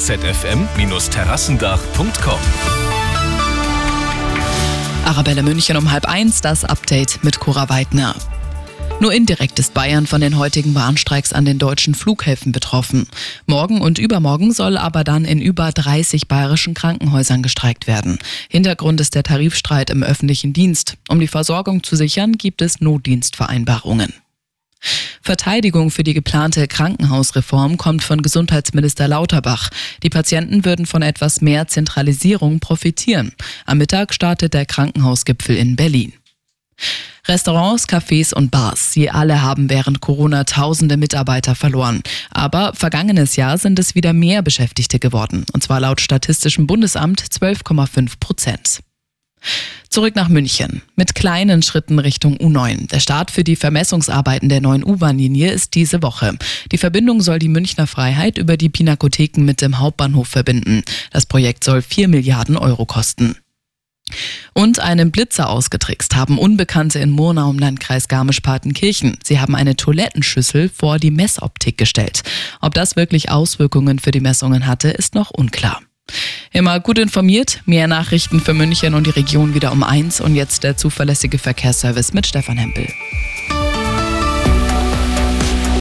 zfm-terrassendach.com. Arabella München um halb eins, das Update mit Cora Weidner. Nur indirekt ist Bayern von den heutigen Warnstreiks an den deutschen Flughäfen betroffen. Morgen und übermorgen soll aber dann in über 30 bayerischen Krankenhäusern gestreikt werden. Hintergrund ist der Tarifstreit im öffentlichen Dienst. Um die Versorgung zu sichern, gibt es Notdienstvereinbarungen. Verteidigung für die geplante Krankenhausreform kommt von Gesundheitsminister Lauterbach. Die Patienten würden von etwas mehr Zentralisierung profitieren. Am Mittag startet der Krankenhausgipfel in Berlin. Restaurants, Cafés und Bars, sie alle haben während Corona tausende Mitarbeiter verloren. Aber vergangenes Jahr sind es wieder mehr Beschäftigte geworden, und zwar laut Statistischem Bundesamt 12,5 Prozent. Zurück nach München. Mit kleinen Schritten Richtung U9. Der Start für die Vermessungsarbeiten der neuen U-Bahn-Linie ist diese Woche. Die Verbindung soll die Münchner Freiheit über die Pinakotheken mit dem Hauptbahnhof verbinden. Das Projekt soll 4 Milliarden Euro kosten. Und einen Blitzer ausgetrickst haben Unbekannte in Murnau im Landkreis Garmisch-Partenkirchen. Sie haben eine Toilettenschüssel vor die Messoptik gestellt. Ob das wirklich Auswirkungen für die Messungen hatte, ist noch unklar. Immer gut informiert, mehr Nachrichten für München und die Region wieder um eins und jetzt der zuverlässige Verkehrsservice mit Stefan Hempel.